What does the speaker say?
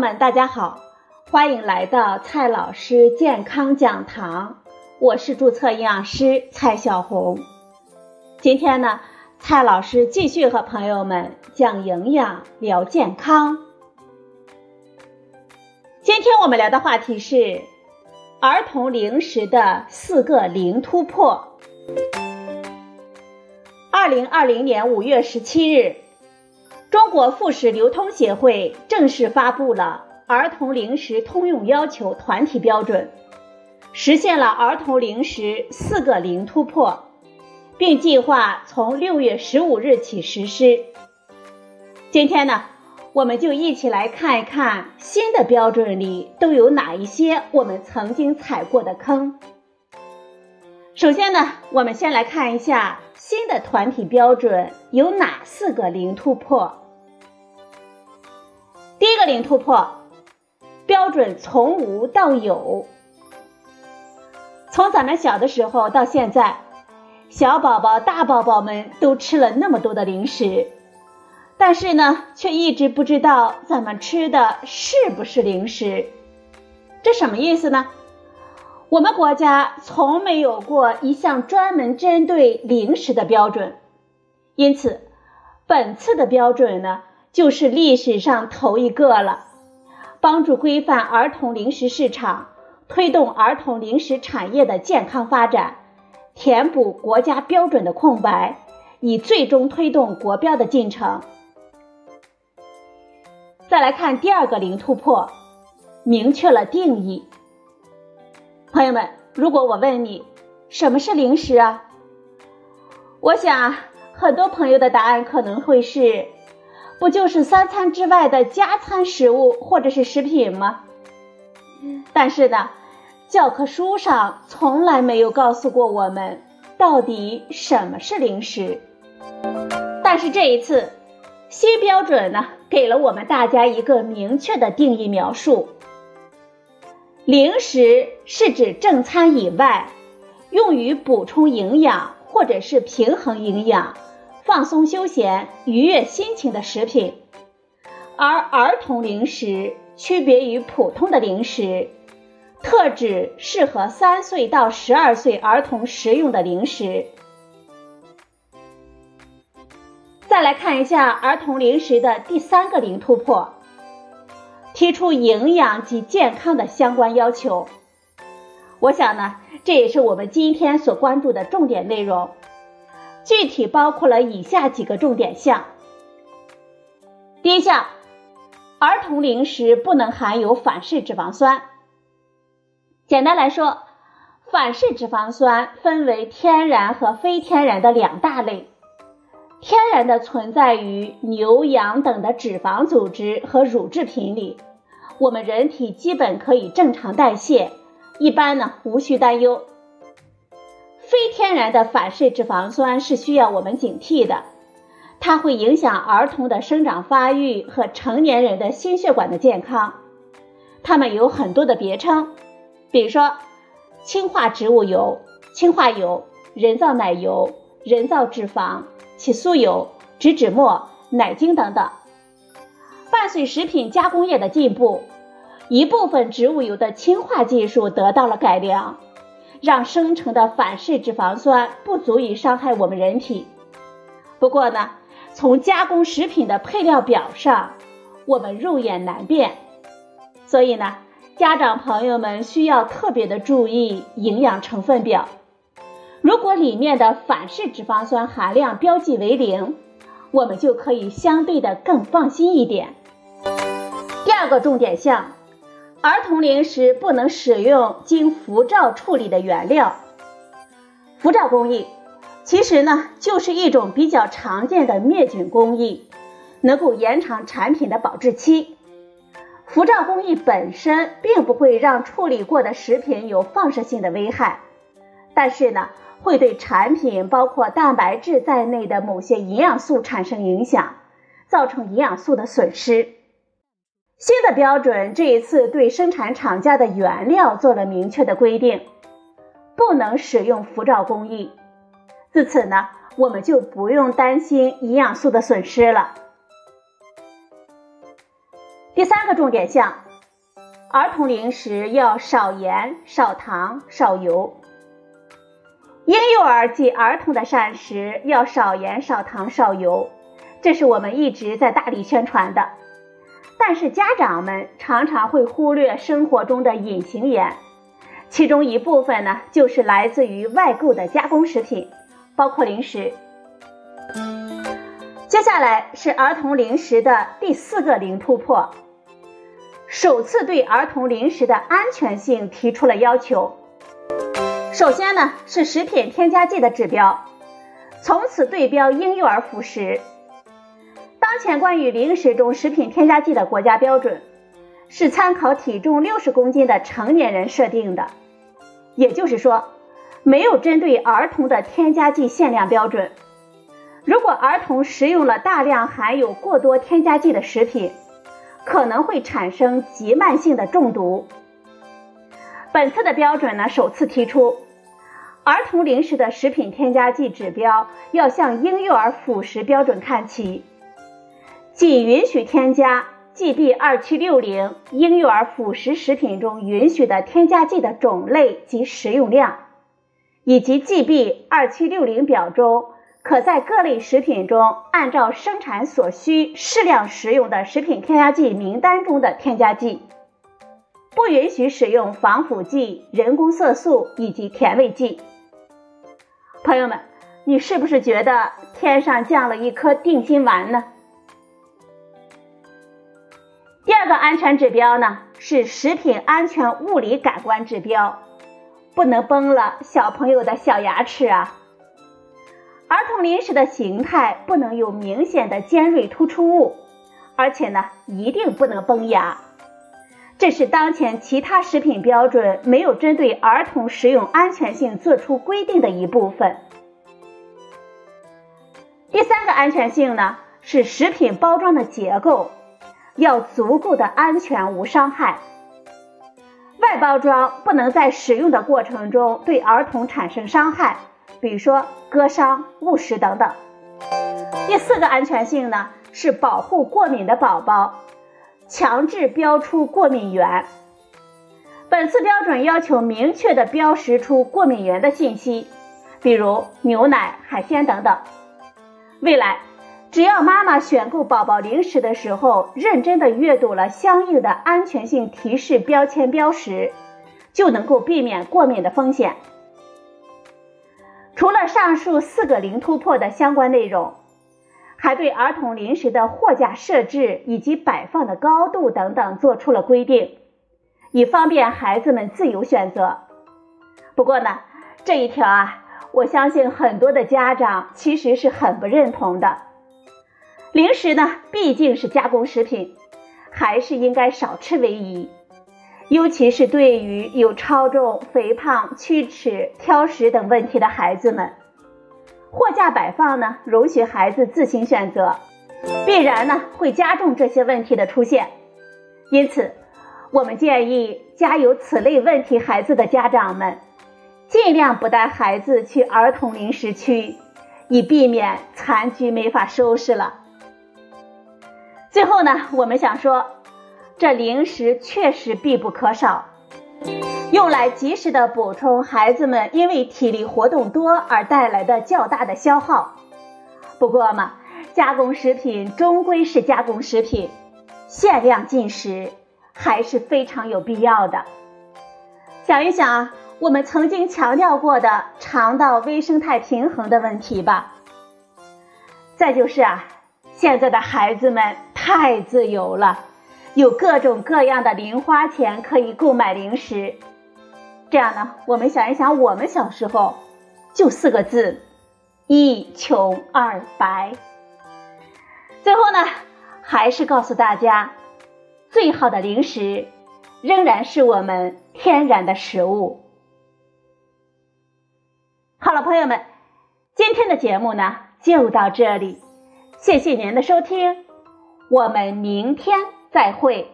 们，大家好，欢迎来到蔡老师健康讲堂，我是注册营养师蔡小红。今天呢，蔡老师继续和朋友们讲营养、聊健康。今天我们聊的话题是儿童零食的四个零突破。二零二零年五月十七日。中国副食流通协会正式发布了儿童零食通用要求团体标准，实现了儿童零食四个零突破，并计划从六月十五日起实施。今天呢，我们就一起来看一看新的标准里都有哪一些我们曾经踩过的坑。首先呢，我们先来看一下新的团体标准有哪四个零突破。第一个零突破，标准从无到有。从咱们小的时候到现在，小宝宝、大宝宝们都吃了那么多的零食，但是呢，却一直不知道咱们吃的是不是零食。这什么意思呢？我们国家从没有过一项专门针对零食的标准，因此，本次的标准呢？就是历史上头一个了，帮助规范儿童零食市场，推动儿童零食产业的健康发展，填补国家标准的空白，以最终推动国标的进程。再来看第二个零突破，明确了定义。朋友们，如果我问你什么是零食啊？我想很多朋友的答案可能会是。不就是三餐之外的加餐食物或者是食品吗？但是呢，教科书上从来没有告诉过我们到底什么是零食。但是这一次，新标准呢，给了我们大家一个明确的定义描述：零食是指正餐以外，用于补充营养或者是平衡营养。放松休闲、愉悦心情的食品，而儿童零食区别于普通的零食，特指适合三岁到十二岁儿童食用的零食。再来看一下儿童零食的第三个零突破，提出营养及健康的相关要求。我想呢，这也是我们今天所关注的重点内容。具体包括了以下几个重点项。第一项，儿童零食不能含有反式脂肪酸。简单来说，反式脂肪酸分为天然和非天然的两大类。天然的存在于牛羊等的脂肪组织和乳制品里，我们人体基本可以正常代谢，一般呢无需担忧。非天然的反式脂肪酸是需要我们警惕的，它会影响儿童的生长发育和成年人的心血管的健康。它们有很多的别称，比如说氢化植物油、氢化油、人造奶油、人造脂肪、起酥油、植脂末、奶精等等。伴随食品加工业的进步，一部分植物油的氢化技术得到了改良。让生成的反式脂肪酸不足以伤害我们人体。不过呢，从加工食品的配料表上，我们肉眼难辨，所以呢，家长朋友们需要特别的注意营养成分表。如果里面的反式脂肪酸含量标记为零，我们就可以相对的更放心一点。第二个重点项。儿童零食不能使用经辐照处理的原料。辐照工艺其实呢就是一种比较常见的灭菌工艺，能够延长产品的保质期。辐照工艺本身并不会让处理过的食品有放射性的危害，但是呢会对产品包括蛋白质在内的某些营养素产生影响，造成营养素的损失。新的标准这一次对生产厂家的原料做了明确的规定，不能使用辐照工艺。自此呢，我们就不用担心营养素的损失了。第三个重点项：儿童零食要少盐、少糖、少油。婴幼儿及儿童的膳食要少盐、少糖、少油，这是我们一直在大力宣传的。但是家长们常常会忽略生活中的隐形盐，其中一部分呢就是来自于外购的加工食品，包括零食。接下来是儿童零食的第四个零突破，首次对儿童零食的安全性提出了要求。首先呢是食品添加剂的指标，从此对标婴幼儿辅食。当前关于零食中食品添加剂的国家标准，是参考体重六十公斤的成年人设定的，也就是说，没有针对儿童的添加剂限量标准。如果儿童食用了大量含有过多添加剂的食品，可能会产生急慢性的中毒。本次的标准呢，首次提出，儿童零食的食品添加剂指标要向婴幼儿辅食标准看齐。仅允许添加 GB 二七六零婴幼儿辅食食品中允许的添加剂的种类及食用量，以及 GB 二七六零表中可在各类食品中按照生产所需适量食用的食品添加剂名单中的添加剂。不允许使用防腐剂、人工色素以及甜味剂。朋友们，你是不是觉得天上降了一颗定心丸呢？个安全指标呢是食品安全物理感官指标，不能崩了小朋友的小牙齿啊。儿童零食的形态不能有明显的尖锐突出物，而且呢一定不能崩牙。这是当前其他食品标准没有针对儿童食用安全性做出规定的一部分。第三个安全性呢是食品包装的结构。要足够的安全无伤害，外包装不能在使用的过程中对儿童产生伤害，比如说割伤、误食等等。第四个安全性呢是保护过敏的宝宝，强制标出过敏源。本次标准要求明确的标识出过敏源的信息，比如牛奶、海鲜等等。未来。只要妈妈选购宝宝零食的时候，认真的阅读了相应的安全性提示标签标识，就能够避免过敏的风险。除了上述四个零突破的相关内容，还对儿童零食的货架设置以及摆放的高度等等做出了规定，以方便孩子们自由选择。不过呢，这一条啊，我相信很多的家长其实是很不认同的。零食呢，毕竟是加工食品，还是应该少吃为宜。尤其是对于有超重、肥胖、龋齿、挑食等问题的孩子们，货架摆放呢，容许孩子自行选择，必然呢会加重这些问题的出现。因此，我们建议家有此类问题孩子的家长们，尽量不带孩子去儿童零食区，以避免残局没法收拾了。最后呢，我们想说，这零食确实必不可少，用来及时的补充孩子们因为体力活动多而带来的较大的消耗。不过嘛，加工食品终归是加工食品，限量进食还是非常有必要的。想一想我们曾经强调过的肠道微生态平衡的问题吧。再就是啊。现在的孩子们太自由了，有各种各样的零花钱可以购买零食。这样呢，我们想一想，我们小时候就四个字：一穷二白。最后呢，还是告诉大家，最好的零食仍然是我们天然的食物。好了，朋友们，今天的节目呢就到这里。谢谢您的收听，我们明天再会。